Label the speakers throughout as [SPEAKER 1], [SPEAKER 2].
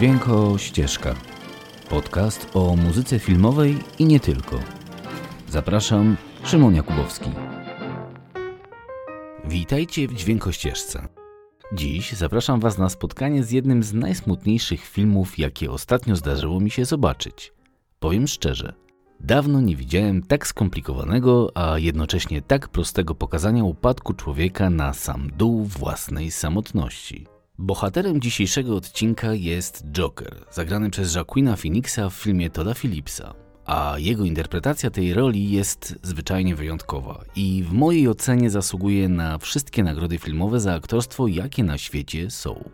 [SPEAKER 1] Dźwięko Ścieżka. Podcast o muzyce filmowej i nie tylko. Zapraszam, Szymon Jakubowski. Witajcie w Dźwiękościeżce. Dziś zapraszam Was na spotkanie z jednym z najsmutniejszych filmów, jakie ostatnio zdarzyło mi się zobaczyć. Powiem szczerze, dawno nie widziałem tak skomplikowanego, a jednocześnie tak prostego pokazania upadku człowieka na sam dół własnej samotności. Bohaterem dzisiejszego odcinka jest Joker, zagrany przez Joaquina Phoenixa w filmie Toda Phillipsa, a jego interpretacja tej roli jest zwyczajnie wyjątkowa i w mojej ocenie zasługuje na wszystkie nagrody filmowe za aktorstwo, jakie na świecie są.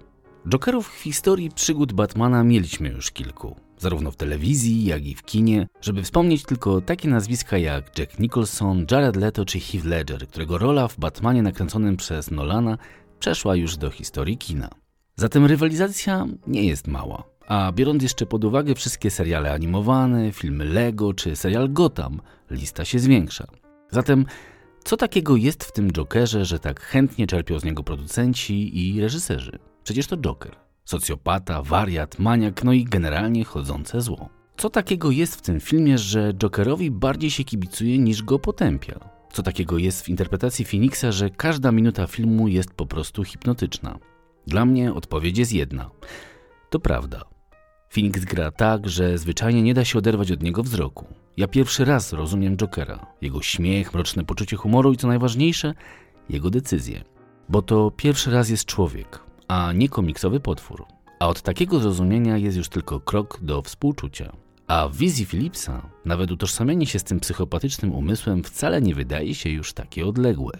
[SPEAKER 1] Jokerów w historii przygód Batmana mieliśmy już kilku, zarówno w telewizji, jak i w kinie, żeby wspomnieć tylko takie nazwiska jak Jack Nicholson, Jared Leto czy Heath Ledger, którego rola w Batmanie nakręconym przez Nolana przeszła już do historii kina. Zatem rywalizacja nie jest mała. A biorąc jeszcze pod uwagę wszystkie seriale animowane, filmy Lego czy serial Gotham, lista się zwiększa. Zatem co takiego jest w tym Jokerze, że tak chętnie czerpią z niego producenci i reżyserzy? Przecież to Joker. Socjopata, wariat, maniak, no i generalnie chodzące zło. Co takiego jest w tym filmie, że Jokerowi bardziej się kibicuje niż go potępia? Co takiego jest w interpretacji Phoenixa, że każda minuta filmu jest po prostu hipnotyczna? Dla mnie odpowiedź jest jedna. To prawda. Phoenix gra tak, że zwyczajnie nie da się oderwać od niego wzroku. Ja pierwszy raz rozumiem Jokera, jego śmiech, mroczne poczucie humoru i co najważniejsze, jego decyzje. Bo to pierwszy raz jest człowiek, a nie komiksowy potwór. A od takiego zrozumienia jest już tylko krok do współczucia. A w wizji Philipsa nawet utożsamienie się z tym psychopatycznym umysłem wcale nie wydaje się już takie odległe.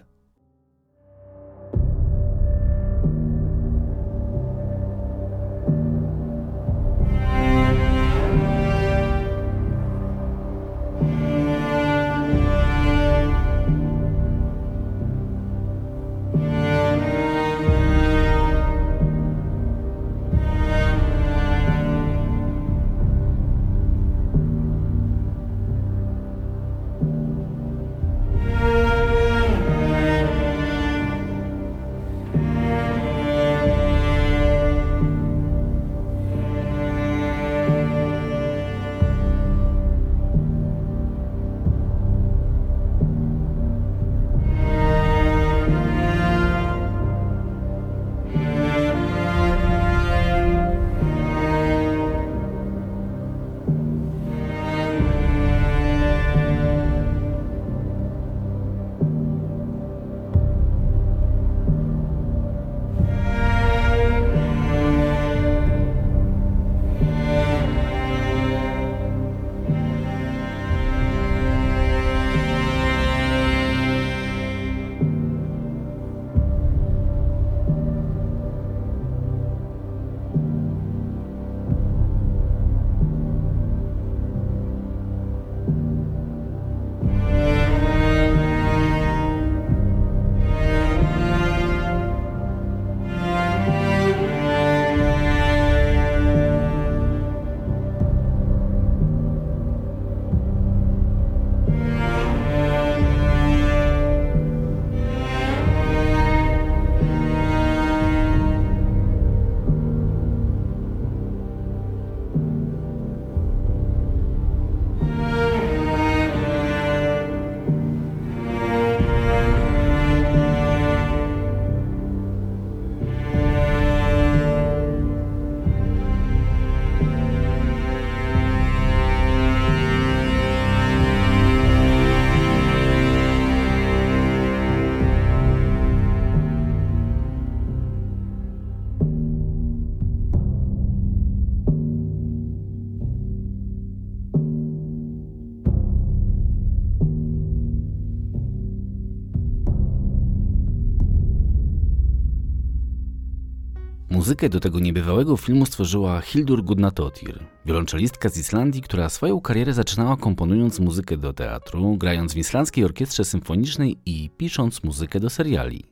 [SPEAKER 1] Muzykę do tego niebywałego filmu stworzyła Hildur Gudnadottir, wiolonczelistka z Islandii, która swoją karierę zaczynała komponując muzykę do teatru, grając w Islandzkiej Orkiestrze Symfonicznej i pisząc muzykę do seriali.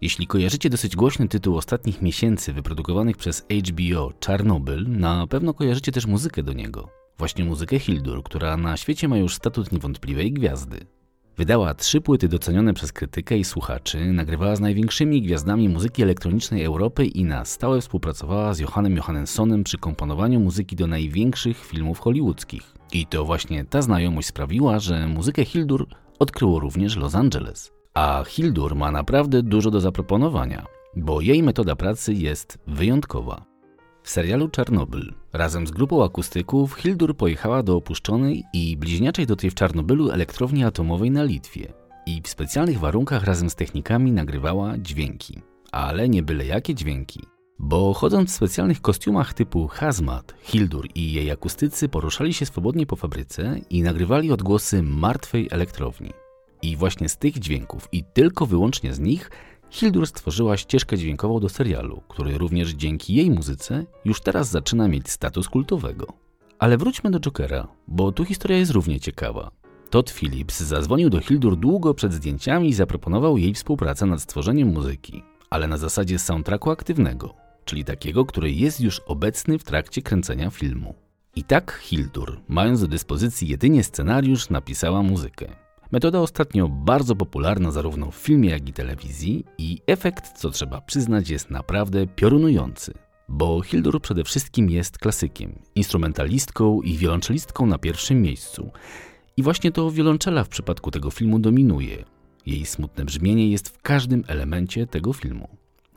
[SPEAKER 1] Jeśli kojarzycie dosyć głośny tytuł ostatnich miesięcy wyprodukowanych przez HBO Czarnobyl, na pewno kojarzycie też muzykę do niego. Właśnie muzykę Hildur, która na świecie ma już statut niewątpliwej gwiazdy. Wydała trzy płyty docenione przez krytykę i słuchaczy, nagrywała z największymi gwiazdami muzyki elektronicznej Europy i na stałe współpracowała z Johannem Johannessonem przy komponowaniu muzyki do największych filmów hollywoodzkich. I to właśnie ta znajomość sprawiła, że muzykę Hildur odkryło również Los Angeles. A Hildur ma naprawdę dużo do zaproponowania, bo jej metoda pracy jest wyjątkowa. W serialu Czarnobyl razem z grupą akustyków Hildur pojechała do opuszczonej i bliźniaczej do tej w Czarnobylu elektrowni atomowej na Litwie i w specjalnych warunkach razem z technikami nagrywała dźwięki. Ale nie byle jakie dźwięki. Bo chodząc w specjalnych kostiumach typu hazmat, Hildur i jej akustycy poruszali się swobodnie po fabryce i nagrywali odgłosy martwej elektrowni. I właśnie z tych dźwięków i tylko wyłącznie z nich Hildur stworzyła ścieżkę dźwiękową do serialu, który również dzięki jej muzyce już teraz zaczyna mieć status kultowego. Ale wróćmy do Jokera, bo tu historia jest równie ciekawa. Todd Phillips zadzwonił do Hildur długo przed zdjęciami i zaproponował jej współpracę nad stworzeniem muzyki, ale na zasadzie soundtracku aktywnego, czyli takiego, który jest już obecny w trakcie kręcenia filmu. I tak Hildur, mając do dyspozycji jedynie scenariusz, napisała muzykę. Metoda ostatnio bardzo popularna zarówno w filmie, jak i telewizji i efekt, co trzeba przyznać, jest naprawdę piorunujący. Bo Hildur przede wszystkim jest klasykiem, instrumentalistką i wiolonczelistką na pierwszym miejscu. I właśnie to wiolonczela w przypadku tego filmu dominuje. Jej smutne brzmienie jest w każdym elemencie tego filmu.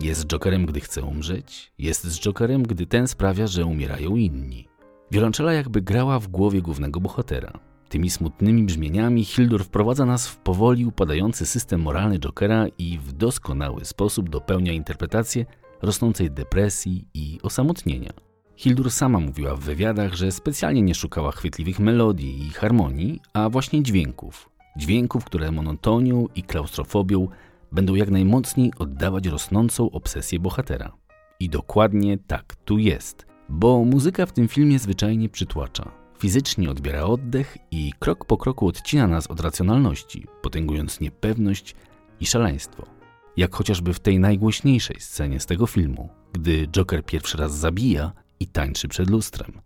[SPEAKER 1] Jest Jokerem, gdy chce umrzeć, jest z Jokerem, gdy ten sprawia, że umierają inni. Wiolonczela jakby grała w głowie głównego bohatera. Tymi smutnymi brzmieniami Hildur wprowadza nas w powoli upadający system moralny Jokera i w doskonały sposób dopełnia interpretację rosnącej depresji i osamotnienia. Hildur sama mówiła w wywiadach, że specjalnie nie szukała chwytliwych melodii i harmonii, a właśnie dźwięków. Dźwięków, które monotonią i klaustrofobią będą jak najmocniej oddawać rosnącą obsesję bohatera. I dokładnie tak tu jest, bo muzyka w tym filmie zwyczajnie przytłacza fizycznie odbiera oddech i krok po kroku odcina nas od racjonalności, potęgując niepewność i szaleństwo. Jak chociażby w tej najgłośniejszej scenie z tego filmu, gdy Joker pierwszy raz zabija i tańczy przed lustrem.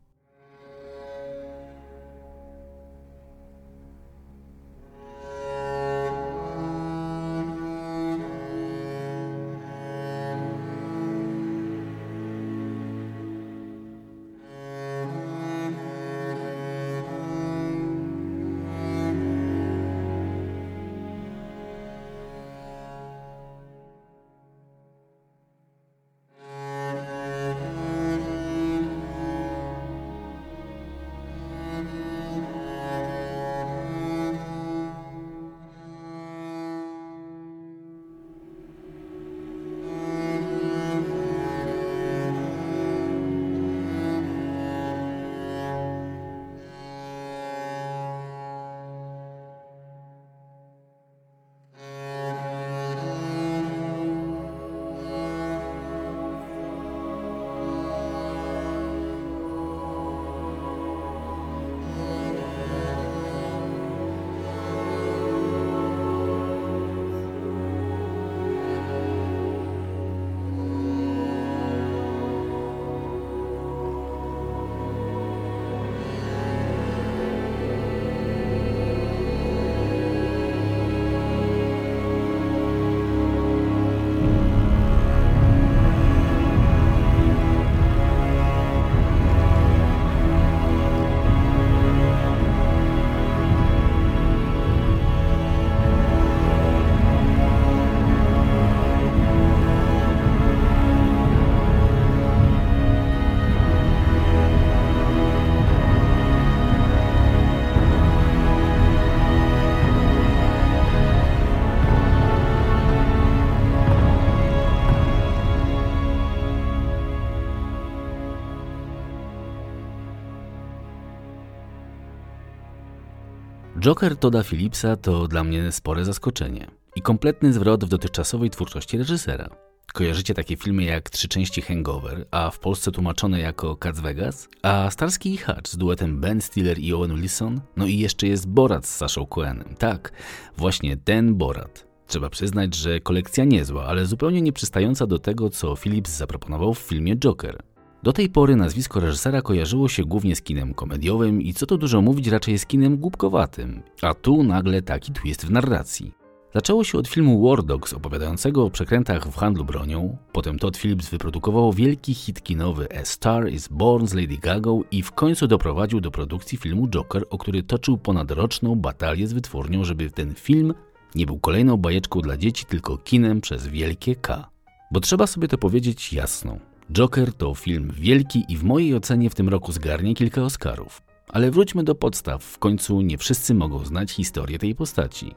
[SPEAKER 1] Joker Toda Phillipsa to dla mnie spore zaskoczenie i kompletny zwrot w dotychczasowej twórczości reżysera. Kojarzycie takie filmy jak Trzy części Hangover, a w Polsce tłumaczone jako Cats Vegas? A Starski i Hutch z duetem Ben Stiller i Owen Wilson? No i jeszcze jest Borat z Saszą Cohenem. Tak, właśnie ten Borat. Trzeba przyznać, że kolekcja niezła, ale zupełnie nie przystająca do tego, co Phillips zaproponował w filmie Joker. Do tej pory nazwisko reżysera kojarzyło się głównie z kinem komediowym i co tu dużo mówić raczej z kinem głupkowatym, a tu nagle taki twist w narracji. Zaczęło się od filmu War Dogs opowiadającego o przekrętach w handlu bronią, potem Todd Phillips wyprodukował wielki hit kinowy A Star is Born z Lady Gaga i w końcu doprowadził do produkcji filmu Joker, o który toczył ponadroczną batalię z wytwórnią, żeby ten film nie był kolejną bajeczką dla dzieci, tylko kinem przez wielkie K. Bo trzeba sobie to powiedzieć jasno. Joker to film wielki i w mojej ocenie w tym roku zgarnie kilka Oscarów. Ale wróćmy do podstaw, w końcu nie wszyscy mogą znać historię tej postaci.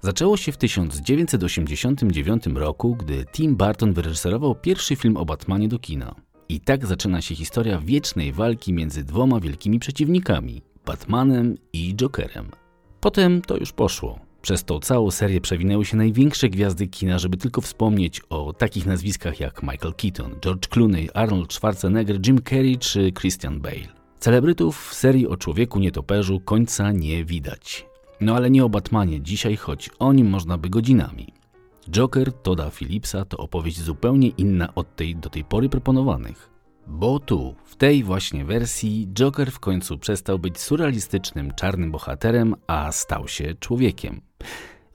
[SPEAKER 1] Zaczęło się w 1989 roku, gdy Tim Burton wyreżyserował pierwszy film o Batmanie do kina. I tak zaczyna się historia wiecznej walki między dwoma wielkimi przeciwnikami Batmanem i Jokerem. Potem to już poszło. Przez tą całą serię przewinęły się największe gwiazdy kina, żeby tylko wspomnieć o takich nazwiskach jak Michael Keaton, George Clooney, Arnold Schwarzenegger, Jim Carrey czy Christian Bale. Celebrytów w serii o człowieku nietoperzu końca nie widać. No ale nie o Batmanie dzisiaj, choć o nim można by godzinami. Joker Toda Phillipsa to opowieść zupełnie inna od tej do tej pory proponowanych. Bo tu, w tej właśnie wersji, Joker w końcu przestał być surrealistycznym czarnym bohaterem, a stał się człowiekiem.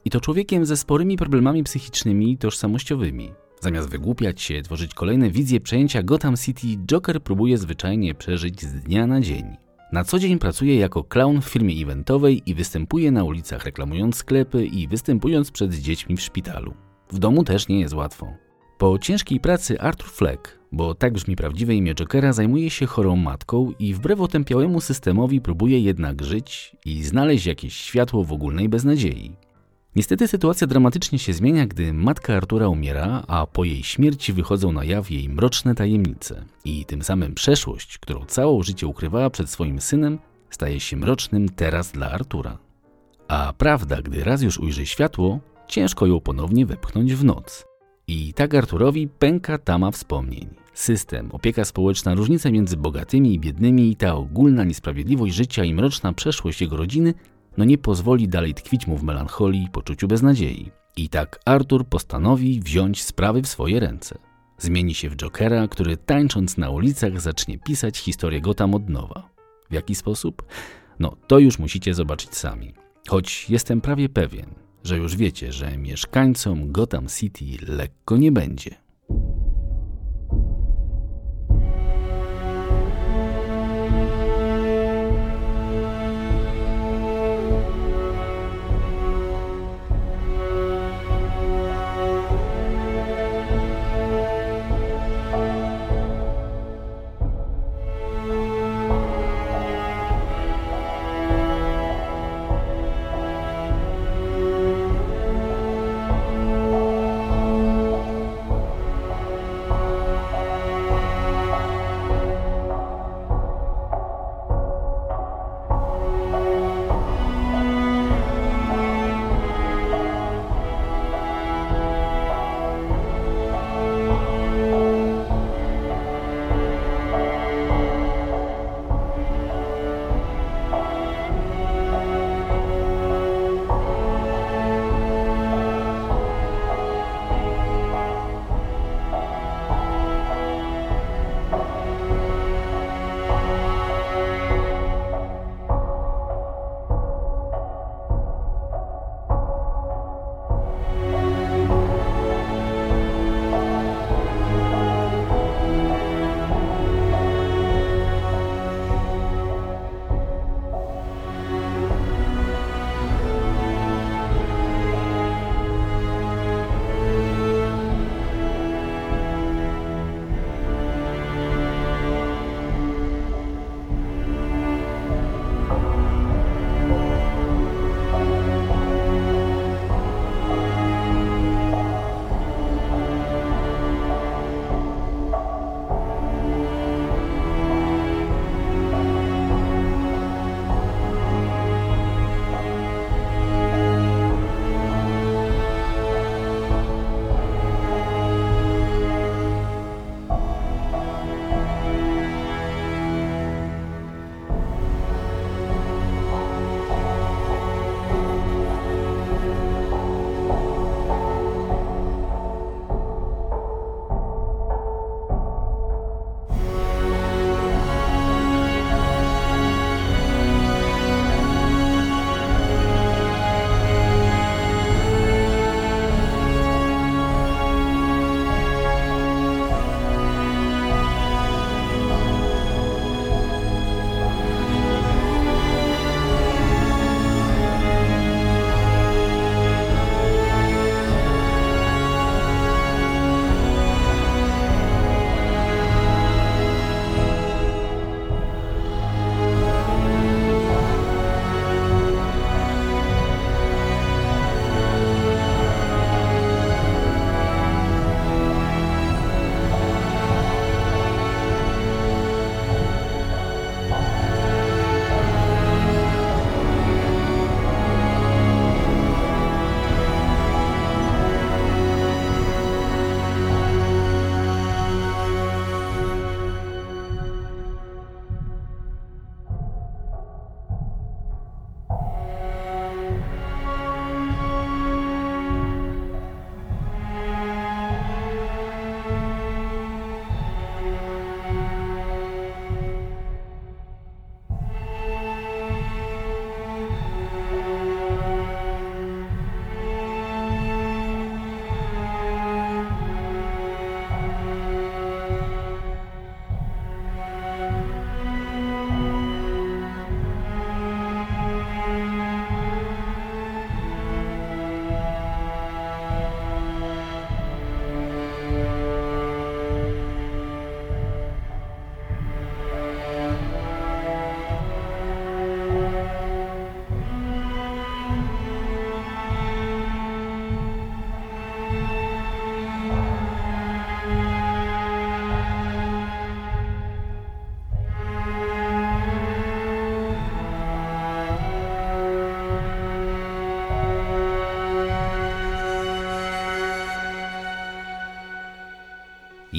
[SPEAKER 1] I to człowiekiem ze sporymi problemami psychicznymi i tożsamościowymi. Zamiast wygłupiać się, tworzyć kolejne wizje przejęcia Gotham City, Joker próbuje zwyczajnie przeżyć z dnia na dzień. Na co dzień pracuje jako clown w firmie eventowej i występuje na ulicach reklamując sklepy i występując przed dziećmi w szpitalu. W domu też nie jest łatwo. Po ciężkiej pracy Arthur Fleck, bo tak brzmi prawdziwe imię Jokera, zajmuje się chorą matką i wbrew otępiałemu systemowi próbuje jednak żyć i znaleźć jakieś światło w ogólnej beznadziei. Niestety sytuacja dramatycznie się zmienia, gdy matka Artura umiera, a po jej śmierci wychodzą na jaw jej mroczne tajemnice i tym samym przeszłość, którą całe życie ukrywała przed swoim synem, staje się mrocznym teraz dla Artura. A prawda, gdy raz już ujrzy światło, ciężko ją ponownie wepchnąć w noc. I tak Arturowi pęka tama wspomnień. System, opieka społeczna, różnice między bogatymi i biednymi i ta ogólna niesprawiedliwość życia i mroczna przeszłość jego rodziny no nie pozwoli dalej tkwić mu w melancholii i poczuciu beznadziei. I tak Artur postanowi wziąć sprawy w swoje ręce. Zmieni się w Jokera, który tańcząc na ulicach zacznie pisać historię Gotham od nowa. W jaki sposób? No, to już musicie zobaczyć sami. Choć jestem prawie pewien, że już wiecie, że mieszkańcom Gotham City lekko nie będzie.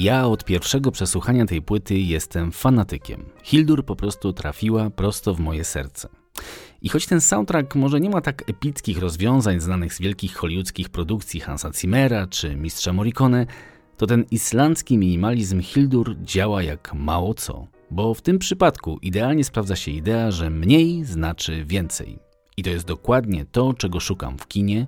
[SPEAKER 1] Ja od pierwszego przesłuchania tej płyty jestem fanatykiem. Hildur po prostu trafiła prosto w moje serce. I choć ten soundtrack może nie ma tak epickich rozwiązań znanych z wielkich hollywoodzkich produkcji Hansa Zimmera czy Mistrza Morricone, to ten islandzki minimalizm Hildur działa jak mało co. Bo w tym przypadku idealnie sprawdza się idea, że mniej znaczy więcej. I to jest dokładnie to, czego szukam w kinie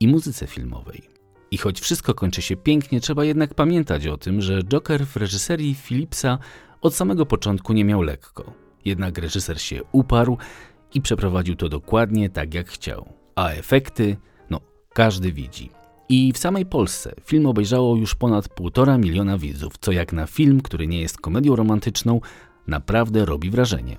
[SPEAKER 1] i muzyce filmowej. I choć wszystko kończy się pięknie, trzeba jednak pamiętać o tym, że Joker w reżyserii Philipsa od samego początku nie miał lekko. Jednak reżyser się uparł i przeprowadził to dokładnie tak, jak chciał. A efekty, no, każdy widzi. I w samej Polsce film obejrzało już ponad półtora miliona widzów, co jak na film, który nie jest komedią romantyczną, naprawdę robi wrażenie.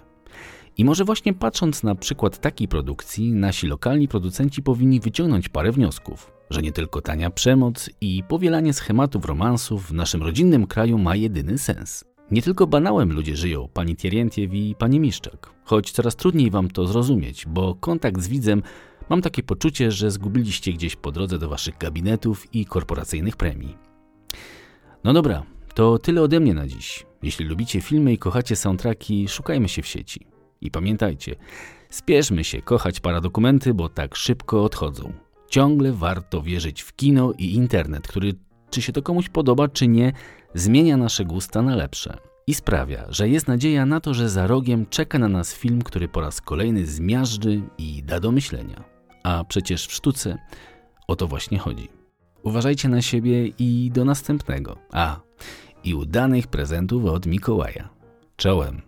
[SPEAKER 1] I może właśnie patrząc na przykład takiej produkcji, nasi lokalni producenci powinni wyciągnąć parę wniosków, że nie tylko tania przemoc i powielanie schematów romansów w naszym rodzinnym kraju ma jedyny sens. Nie tylko banałem ludzie żyją, pani Tierentiew i pani Miszczak, choć coraz trudniej wam to zrozumieć, bo kontakt z widzem mam takie poczucie, że zgubiliście gdzieś po drodze do waszych gabinetów i korporacyjnych premii. No dobra, to tyle ode mnie na dziś. Jeśli lubicie filmy i kochacie soundtracki, szukajmy się w sieci. I pamiętajcie, spieszmy się kochać paradokumenty, bo tak szybko odchodzą. Ciągle warto wierzyć w kino i internet, który, czy się to komuś podoba, czy nie, zmienia nasze gusta na lepsze. I sprawia, że jest nadzieja na to, że za rogiem czeka na nas film, który po raz kolejny zmiażdży i da do myślenia. A przecież w sztuce o to właśnie chodzi. Uważajcie na siebie i do następnego. A, i udanych prezentów od Mikołaja. Czołem!